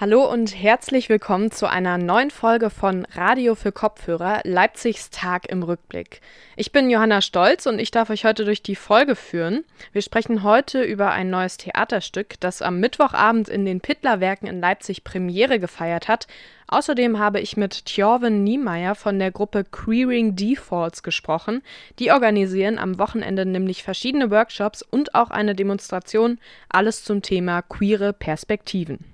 Hallo und herzlich willkommen zu einer neuen Folge von Radio für Kopfhörer, Leipzigs Tag im Rückblick. Ich bin Johanna Stolz und ich darf euch heute durch die Folge führen. Wir sprechen heute über ein neues Theaterstück, das am Mittwochabend in den Pittlerwerken in Leipzig Premiere gefeiert hat. Außerdem habe ich mit Thjorven Niemeyer von der Gruppe Queering Defaults gesprochen. Die organisieren am Wochenende nämlich verschiedene Workshops und auch eine Demonstration, alles zum Thema queere Perspektiven.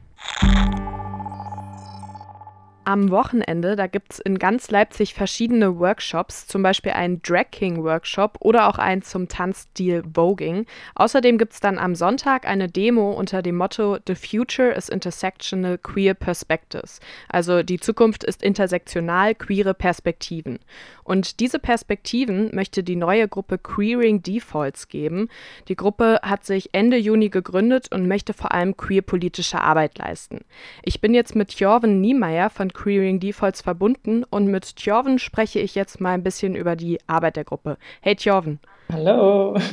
Am Wochenende, da gibt es in ganz Leipzig verschiedene Workshops, zum Beispiel einen Drag King Workshop oder auch einen zum Tanzstil Voging. Außerdem gibt es dann am Sonntag eine Demo unter dem Motto The Future is Intersectional Queer Perspectives. Also die Zukunft ist intersektional queere Perspektiven. Und diese Perspektiven möchte die neue Gruppe Queering Defaults geben. Die Gruppe hat sich Ende Juni gegründet und möchte vor allem queerpolitische Arbeit leisten. Ich bin jetzt mit Jorven Niemeyer von Queering Defaults verbunden und mit Tjorven spreche ich jetzt mal ein bisschen über die Arbeit der Gruppe. Hey Tjorven. Hallo.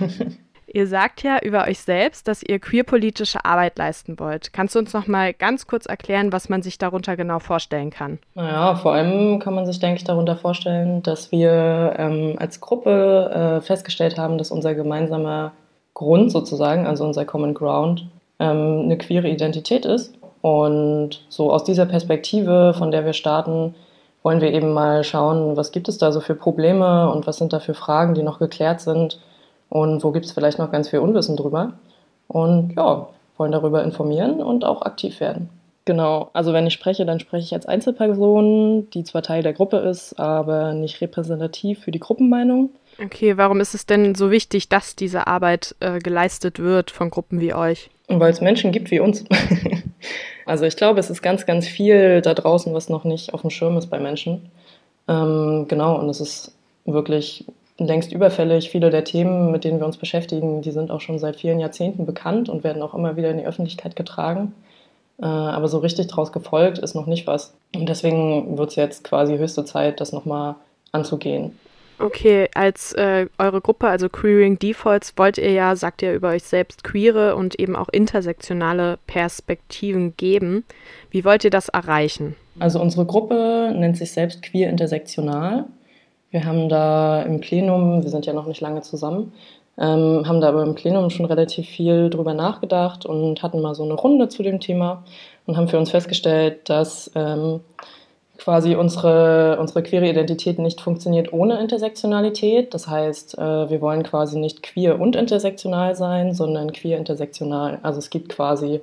Ihr sagt ja über euch selbst, dass ihr queerpolitische Arbeit leisten wollt. Kannst du uns noch mal ganz kurz erklären, was man sich darunter genau vorstellen kann? Naja, vor allem kann man sich, denke ich, darunter vorstellen, dass wir ähm, als Gruppe äh, festgestellt haben, dass unser gemeinsamer Grund sozusagen, also unser Common Ground, ähm, eine queere Identität ist und so aus dieser Perspektive, von der wir starten, wollen wir eben mal schauen, was gibt es da so für Probleme und was sind da für Fragen, die noch geklärt sind und wo gibt es vielleicht noch ganz viel Unwissen drüber. Und ja, wollen darüber informieren und auch aktiv werden. Genau, also wenn ich spreche, dann spreche ich als Einzelperson, die zwar Teil der Gruppe ist, aber nicht repräsentativ für die Gruppenmeinung. Okay, warum ist es denn so wichtig, dass diese Arbeit äh, geleistet wird von Gruppen wie euch? Weil es Menschen gibt wie uns. also ich glaube, es ist ganz, ganz viel da draußen, was noch nicht auf dem Schirm ist bei Menschen. Ähm, genau, und es ist wirklich längst überfällig. Viele der Themen, mit denen wir uns beschäftigen, die sind auch schon seit vielen Jahrzehnten bekannt und werden auch immer wieder in die Öffentlichkeit getragen. Äh, aber so richtig draus gefolgt ist noch nicht was. Und deswegen wird es jetzt quasi höchste Zeit, das nochmal anzugehen. Okay, als äh, eure Gruppe, also Queering Defaults, wollt ihr ja, sagt ihr über euch selbst, queere und eben auch intersektionale Perspektiven geben. Wie wollt ihr das erreichen? Also unsere Gruppe nennt sich selbst queer intersektional. Wir haben da im Plenum, wir sind ja noch nicht lange zusammen, ähm, haben da aber im Plenum schon relativ viel drüber nachgedacht und hatten mal so eine Runde zu dem Thema und haben für uns festgestellt, dass ähm, quasi unsere, unsere queere Identität nicht funktioniert ohne Intersektionalität. Das heißt, äh, wir wollen quasi nicht queer und intersektional sein, sondern queer intersektional. Also es gibt quasi,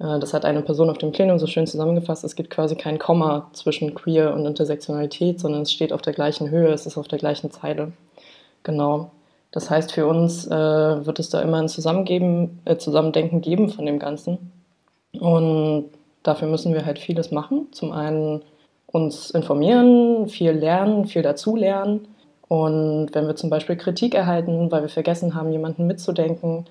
äh, das hat eine Person auf dem Plenum so schön zusammengefasst, es gibt quasi kein Komma zwischen queer und Intersektionalität, sondern es steht auf der gleichen Höhe, es ist auf der gleichen Zeile. Genau. Das heißt, für uns äh, wird es da immer ein Zusammengeben, äh, Zusammendenken geben von dem Ganzen. Und dafür müssen wir halt vieles machen. Zum einen uns informieren, viel lernen, viel dazulernen. Und wenn wir zum Beispiel Kritik erhalten, weil wir vergessen haben, jemanden mitzudenken,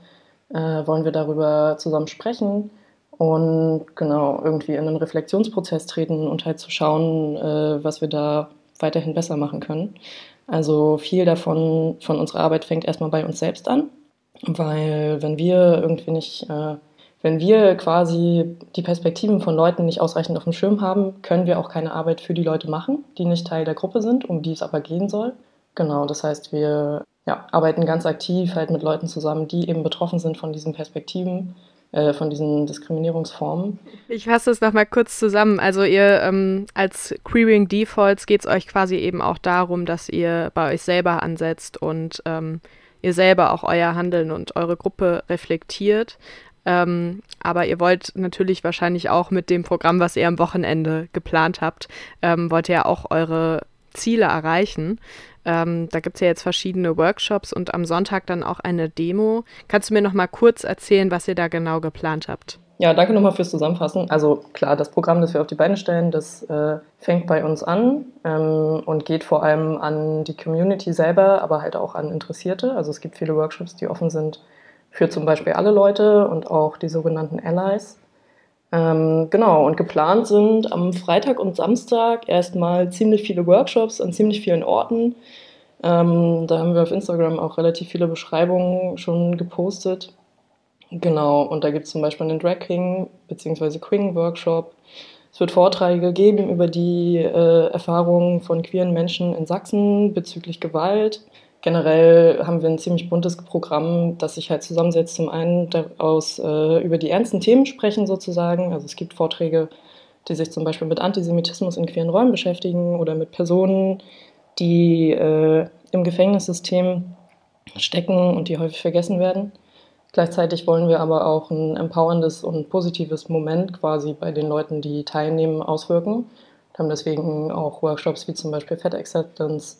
äh, wollen wir darüber zusammen sprechen und genau irgendwie in einen Reflexionsprozess treten und halt zu schauen, äh, was wir da weiterhin besser machen können. Also viel davon von unserer Arbeit fängt erstmal bei uns selbst an, weil wenn wir irgendwie nicht äh, wenn wir quasi die Perspektiven von Leuten nicht ausreichend auf dem Schirm haben, können wir auch keine Arbeit für die Leute machen, die nicht Teil der Gruppe sind, um die es aber gehen soll. Genau, das heißt, wir ja, arbeiten ganz aktiv halt mit Leuten zusammen, die eben betroffen sind von diesen Perspektiven, äh, von diesen Diskriminierungsformen. Ich fasse es nochmal kurz zusammen. Also ihr ähm, als Queering Defaults geht es euch quasi eben auch darum, dass ihr bei euch selber ansetzt und ähm, ihr selber auch euer Handeln und eure Gruppe reflektiert. Ähm, aber ihr wollt natürlich wahrscheinlich auch mit dem Programm, was ihr am Wochenende geplant habt, ähm, wollt ihr ja auch eure Ziele erreichen. Ähm, da gibt es ja jetzt verschiedene Workshops und am Sonntag dann auch eine Demo. Kannst du mir noch mal kurz erzählen, was ihr da genau geplant habt? Ja, danke nochmal fürs Zusammenfassen. Also klar, das Programm, das wir auf die Beine stellen, das äh, fängt bei uns an ähm, und geht vor allem an die Community selber, aber halt auch an Interessierte. Also es gibt viele Workshops, die offen sind für zum Beispiel alle Leute und auch die sogenannten Allies. Ähm, genau, und geplant sind am Freitag und Samstag erstmal ziemlich viele Workshops an ziemlich vielen Orten. Ähm, da haben wir auf Instagram auch relativ viele Beschreibungen schon gepostet. Genau, und da gibt es zum Beispiel einen Drag King bzw. Queen Workshop. Es wird Vorträge geben über die äh, Erfahrungen von queeren Menschen in Sachsen bezüglich Gewalt. Generell haben wir ein ziemlich buntes Programm, das sich halt zusammensetzt. Zum einen daraus äh, über die ernsten Themen sprechen sozusagen. Also es gibt Vorträge, die sich zum Beispiel mit Antisemitismus in queeren Räumen beschäftigen oder mit Personen, die äh, im Gefängnissystem stecken und die häufig vergessen werden. Gleichzeitig wollen wir aber auch ein empowerndes und positives Moment quasi bei den Leuten, die teilnehmen, auswirken. Wir haben deswegen auch Workshops wie zum Beispiel Fat Acceptance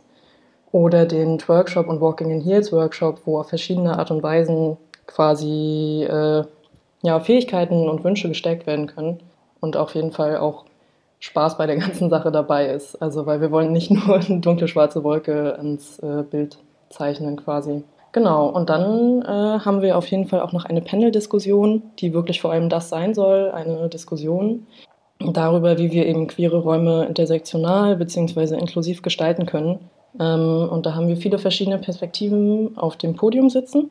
oder den Workshop und Walking in Heels Workshop, wo auf verschiedene Art und Weisen quasi äh, ja, Fähigkeiten und Wünsche gestärkt werden können und auf jeden Fall auch Spaß bei der ganzen Sache dabei ist. Also weil wir wollen nicht nur eine dunkle schwarze Wolke ins äh, Bild zeichnen quasi. Genau, und dann äh, haben wir auf jeden Fall auch noch eine Panel-Diskussion, die wirklich vor allem das sein soll, eine Diskussion darüber, wie wir eben queere Räume intersektional bzw. inklusiv gestalten können. Ähm, und da haben wir viele verschiedene Perspektiven auf dem Podium sitzen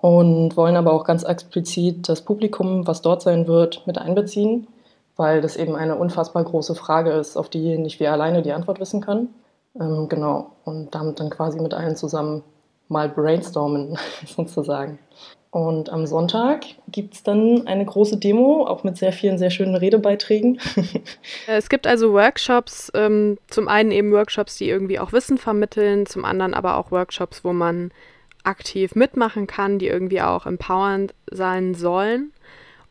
und wollen aber auch ganz explizit das Publikum, was dort sein wird, mit einbeziehen, weil das eben eine unfassbar große Frage ist, auf die nicht wir alleine die Antwort wissen können. Ähm, genau, und damit dann quasi mit allen zusammen mal brainstormen sozusagen. Und am Sonntag gibt es dann eine große Demo, auch mit sehr vielen sehr schönen Redebeiträgen. es gibt also Workshops, ähm, zum einen eben Workshops, die irgendwie auch Wissen vermitteln, zum anderen aber auch Workshops, wo man aktiv mitmachen kann, die irgendwie auch empowernd sein sollen.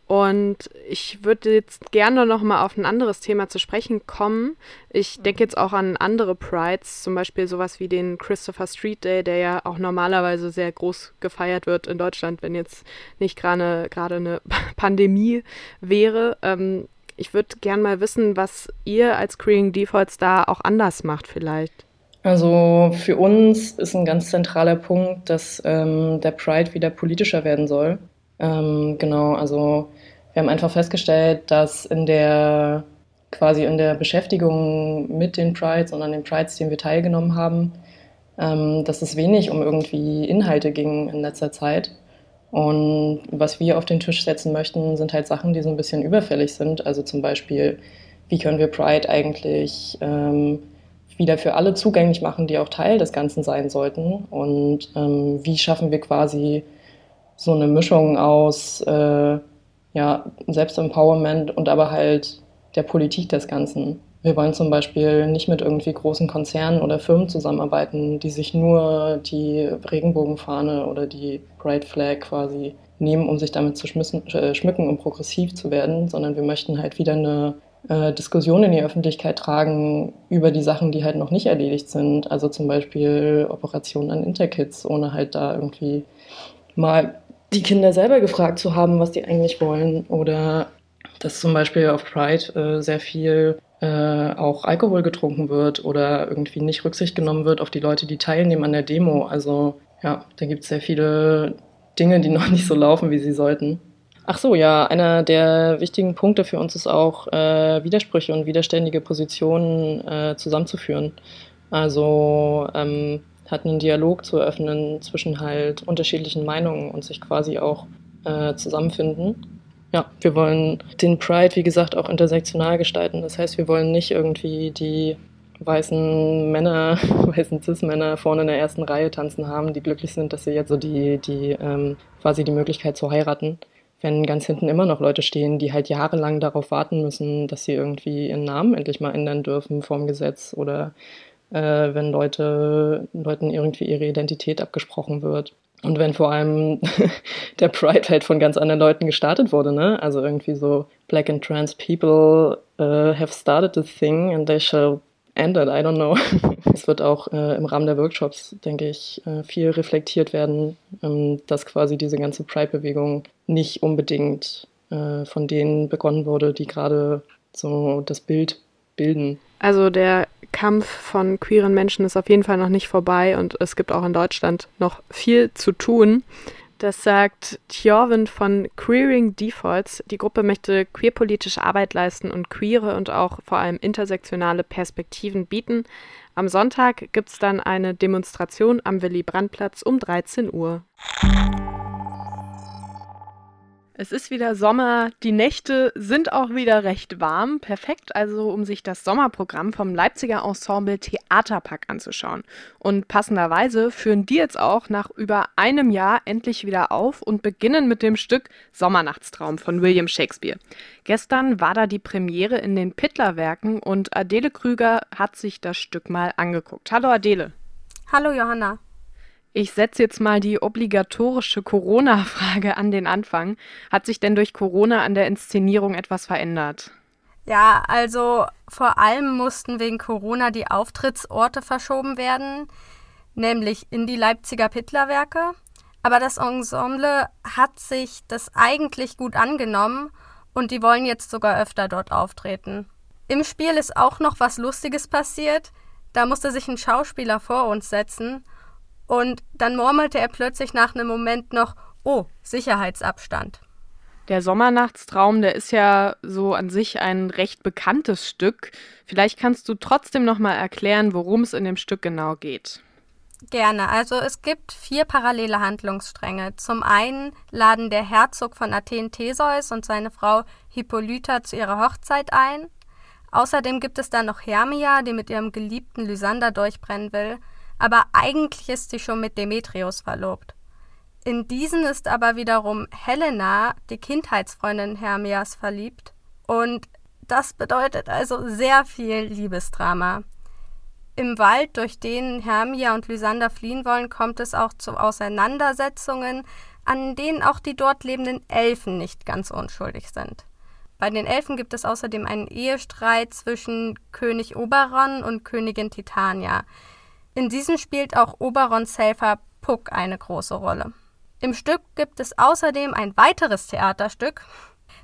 Und ich würde jetzt gerne noch mal auf ein anderes Thema zu sprechen kommen. Ich denke jetzt auch an andere Prides, zum Beispiel sowas wie den Christopher Street Day, der ja auch normalerweise sehr groß gefeiert wird in Deutschland, wenn jetzt nicht gerade eine Pandemie wäre. Ähm, ich würde gerne mal wissen, was ihr als Creating Defaults da auch anders macht vielleicht. Also für uns ist ein ganz zentraler Punkt, dass ähm, der Pride wieder politischer werden soll. Ähm, genau, also wir haben einfach festgestellt, dass in der quasi in der Beschäftigung mit den Prides und an den Prides, denen wir teilgenommen haben, ähm, dass es wenig um irgendwie Inhalte ging in letzter Zeit. Und was wir auf den Tisch setzen möchten, sind halt Sachen, die so ein bisschen überfällig sind. Also zum Beispiel, wie können wir Pride eigentlich ähm, wieder für alle zugänglich machen, die auch Teil des Ganzen sein sollten? Und ähm, wie schaffen wir quasi so eine Mischung aus äh, ja, Selbstempowerment und aber halt der Politik des Ganzen. Wir wollen zum Beispiel nicht mit irgendwie großen Konzernen oder Firmen zusammenarbeiten, die sich nur die Regenbogenfahne oder die Pride Flag quasi nehmen, um sich damit zu äh, schmücken und progressiv zu werden, sondern wir möchten halt wieder eine äh, Diskussion in die Öffentlichkeit tragen über die Sachen, die halt noch nicht erledigt sind. Also zum Beispiel Operationen an Interkids, ohne halt da irgendwie mal die Kinder selber gefragt zu haben, was die eigentlich wollen. Oder dass zum Beispiel auf Pride äh, sehr viel äh, auch Alkohol getrunken wird oder irgendwie nicht Rücksicht genommen wird auf die Leute, die teilnehmen an der Demo. Also ja, da gibt es sehr viele Dinge, die noch nicht so laufen, wie sie sollten. Ach so, ja, einer der wichtigen Punkte für uns ist auch, äh, Widersprüche und widerständige Positionen äh, zusammenzuführen. Also ähm, hat einen Dialog zu eröffnen zwischen halt unterschiedlichen Meinungen und sich quasi auch äh, zusammenfinden. Ja, wir wollen den Pride, wie gesagt, auch intersektional gestalten. Das heißt, wir wollen nicht irgendwie die weißen Männer, weißen Cis-Männer vorne in der ersten Reihe tanzen haben, die glücklich sind, dass sie jetzt so die, die ähm, quasi die Möglichkeit zu heiraten. Wenn ganz hinten immer noch Leute stehen, die halt jahrelang darauf warten müssen, dass sie irgendwie ihren Namen endlich mal ändern dürfen vorm Gesetz oder äh, wenn Leute, Leuten irgendwie ihre Identität abgesprochen wird. Und wenn vor allem der Pride halt von ganz anderen Leuten gestartet wurde, ne? Also irgendwie so Black and Trans People uh, have started the thing and they shall end it, I don't know. es wird auch äh, im Rahmen der Workshops, denke ich, äh, viel reflektiert werden, ähm, dass quasi diese ganze Pride-Bewegung nicht unbedingt äh, von denen begonnen wurde, die gerade so das Bild bilden. Also der Kampf von queeren Menschen ist auf jeden Fall noch nicht vorbei und es gibt auch in Deutschland noch viel zu tun. Das sagt Thjorvin von Queering Defaults. Die Gruppe möchte queerpolitische Arbeit leisten und queere und auch vor allem intersektionale Perspektiven bieten. Am Sonntag gibt es dann eine Demonstration am Willy-Brandt-Platz um 13 Uhr. Es ist wieder Sommer, die Nächte sind auch wieder recht warm. Perfekt also, um sich das Sommerprogramm vom Leipziger Ensemble Theaterpack anzuschauen. Und passenderweise führen die jetzt auch nach über einem Jahr endlich wieder auf und beginnen mit dem Stück Sommernachtstraum von William Shakespeare. Gestern war da die Premiere in den Pittlerwerken und Adele Krüger hat sich das Stück mal angeguckt. Hallo Adele. Hallo Johanna. Ich setze jetzt mal die obligatorische Corona-Frage an den Anfang. Hat sich denn durch Corona an der Inszenierung etwas verändert? Ja, also vor allem mussten wegen Corona die Auftrittsorte verschoben werden, nämlich in die Leipziger Pittlerwerke. Aber das Ensemble hat sich das eigentlich gut angenommen und die wollen jetzt sogar öfter dort auftreten. Im Spiel ist auch noch was Lustiges passiert. Da musste sich ein Schauspieler vor uns setzen und dann murmelte er plötzlich nach einem Moment noch, oh, Sicherheitsabstand. Der Sommernachtstraum, der ist ja so an sich ein recht bekanntes Stück. Vielleicht kannst du trotzdem noch mal erklären, worum es in dem Stück genau geht. Gerne. Also es gibt vier parallele Handlungsstränge. Zum einen laden der Herzog von Athen Theseus und seine Frau Hippolyta zu ihrer Hochzeit ein. Außerdem gibt es dann noch Hermia, die mit ihrem geliebten Lysander durchbrennen will aber eigentlich ist sie schon mit Demetrius verlobt. In diesen ist aber wiederum Helena, die Kindheitsfreundin Hermias, verliebt und das bedeutet also sehr viel Liebesdrama. Im Wald, durch den Hermia und Lysander fliehen wollen, kommt es auch zu Auseinandersetzungen, an denen auch die dort lebenden Elfen nicht ganz unschuldig sind. Bei den Elfen gibt es außerdem einen Ehestreit zwischen König Oberon und Königin Titania. In diesem spielt auch Oberons Helfer Puck eine große Rolle. Im Stück gibt es außerdem ein weiteres Theaterstück,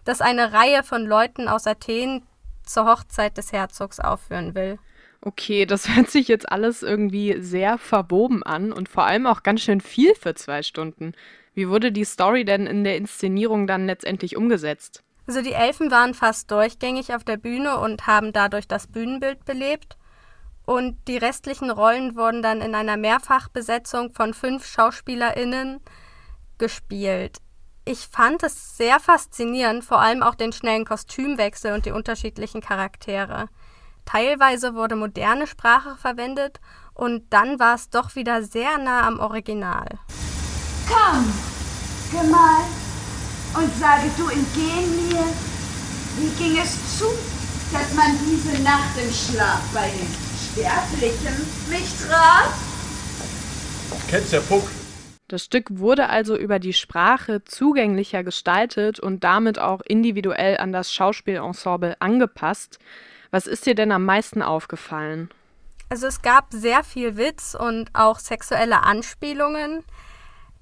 das eine Reihe von Leuten aus Athen zur Hochzeit des Herzogs aufführen will. Okay, das hört sich jetzt alles irgendwie sehr verwoben an und vor allem auch ganz schön viel für zwei Stunden. Wie wurde die Story denn in der Inszenierung dann letztendlich umgesetzt? Also die Elfen waren fast durchgängig auf der Bühne und haben dadurch das Bühnenbild belebt und die restlichen Rollen wurden dann in einer Mehrfachbesetzung von fünf SchauspielerInnen gespielt. Ich fand es sehr faszinierend, vor allem auch den schnellen Kostümwechsel und die unterschiedlichen Charaktere. Teilweise wurde moderne Sprache verwendet und dann war es doch wieder sehr nah am Original. Komm, Gemahl, und sage du entgehen mir, wie ging es zu, dass man diese Nacht im Schlaf bei Sterblichen mich traf? Kennst der Puck? Das Stück wurde also über die Sprache zugänglicher gestaltet und damit auch individuell an das Schauspielensemble angepasst. Was ist dir denn am meisten aufgefallen? Also es gab sehr viel Witz und auch sexuelle Anspielungen.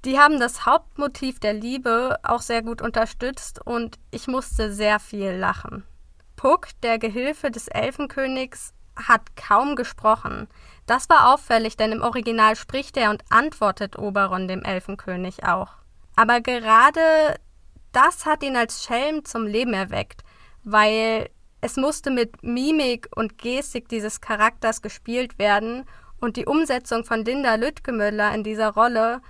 Die haben das Hauptmotiv der Liebe auch sehr gut unterstützt und ich musste sehr viel lachen. Puck, der Gehilfe des Elfenkönigs, hat kaum gesprochen. Das war auffällig, denn im Original spricht er und antwortet Oberon dem Elfenkönig auch. Aber gerade das hat ihn als Schelm zum Leben erweckt, weil es musste mit Mimik und Gestik dieses Charakters gespielt werden und die Umsetzung von Linda Lüttgemüller in dieser Rolle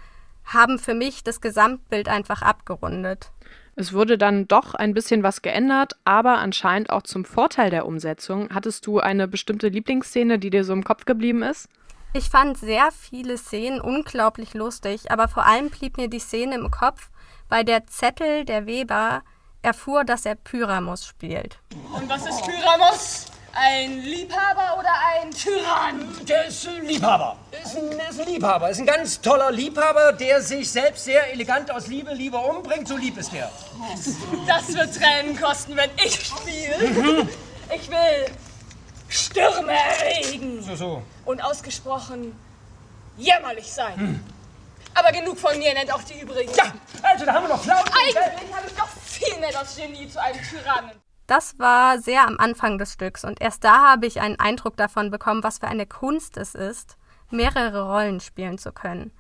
haben für mich das Gesamtbild einfach abgerundet. Es wurde dann doch ein bisschen was geändert, aber anscheinend auch zum Vorteil der Umsetzung. Hattest du eine bestimmte Lieblingsszene, die dir so im Kopf geblieben ist? Ich fand sehr viele Szenen unglaublich lustig, aber vor allem blieb mir die Szene im Kopf, bei der Zettel der Weber erfuhr, dass er Pyramus spielt. Und was ist Pyramus? Ein Liebhaber oder ein Tyrann? Der ist ein Liebhaber. Der ist ein, der ist ein Liebhaber. Ist ein ganz toller Liebhaber, der sich selbst sehr elegant aus Liebe lieber umbringt. So lieb ist der. Das wird Tränen kosten, wenn ich spiele. Mhm. Ich will Stürme erregen. So, so. Und ausgesprochen jämmerlich sein. Hm. Aber genug von mir, nennt auch die übrigen. Ja, also da haben wir noch Flauten. Eigentlich habe ich doch viel mehr das Genie zu einem Tyrannen. Das war sehr am Anfang des Stücks und erst da habe ich einen Eindruck davon bekommen, was für eine Kunst es ist, mehrere Rollen spielen zu können.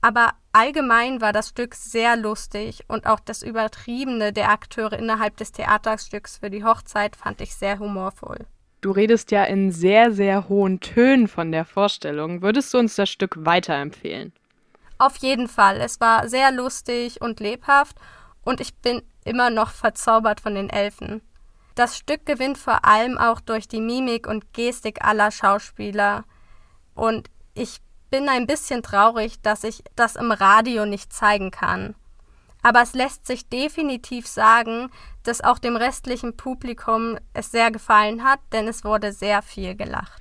Aber allgemein war das Stück sehr lustig und auch das Übertriebene der Akteure innerhalb des Theaterstücks für die Hochzeit fand ich sehr humorvoll. Du redest ja in sehr, sehr hohen Tönen von der Vorstellung. Würdest du uns das Stück weiterempfehlen? Auf jeden Fall. Es war sehr lustig und lebhaft und ich bin immer noch verzaubert von den Elfen. Das Stück gewinnt vor allem auch durch die Mimik und Gestik aller Schauspieler. Und ich bin ein bisschen traurig, dass ich das im Radio nicht zeigen kann. Aber es lässt sich definitiv sagen, dass auch dem restlichen Publikum es sehr gefallen hat, denn es wurde sehr viel gelacht.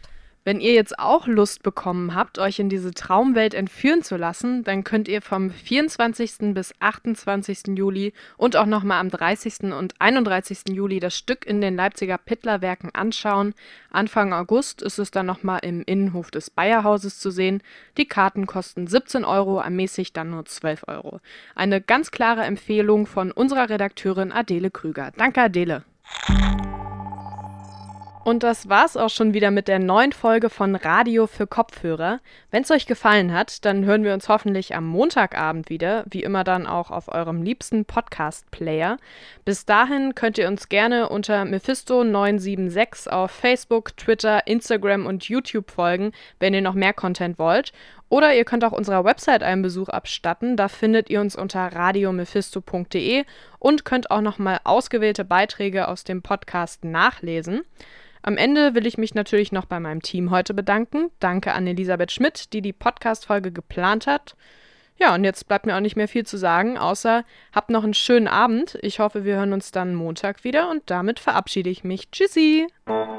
Wenn ihr jetzt auch Lust bekommen habt, euch in diese Traumwelt entführen zu lassen, dann könnt ihr vom 24. bis 28. Juli und auch nochmal am 30. und 31. Juli das Stück in den Leipziger Pittlerwerken anschauen. Anfang August ist es dann nochmal im Innenhof des Bayerhauses zu sehen. Die Karten kosten 17 Euro, ermäßigt dann nur 12 Euro. Eine ganz klare Empfehlung von unserer Redakteurin Adele Krüger. Danke, Adele. Und das war's auch schon wieder mit der neuen Folge von Radio für Kopfhörer. Wenn es euch gefallen hat, dann hören wir uns hoffentlich am Montagabend wieder, wie immer dann auch auf eurem liebsten Podcast-Player. Bis dahin könnt ihr uns gerne unter Mephisto976 auf Facebook, Twitter, Instagram und YouTube folgen, wenn ihr noch mehr Content wollt. Oder ihr könnt auch unserer Website einen Besuch abstatten. Da findet ihr uns unter radiomephisto.de und könnt auch nochmal ausgewählte Beiträge aus dem Podcast nachlesen. Am Ende will ich mich natürlich noch bei meinem Team heute bedanken. Danke an Elisabeth Schmidt, die die Podcast-Folge geplant hat. Ja, und jetzt bleibt mir auch nicht mehr viel zu sagen, außer habt noch einen schönen Abend. Ich hoffe, wir hören uns dann Montag wieder und damit verabschiede ich mich. Tschüssi!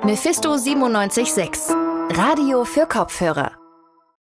Mephisto 976 Radio für Kopfhörer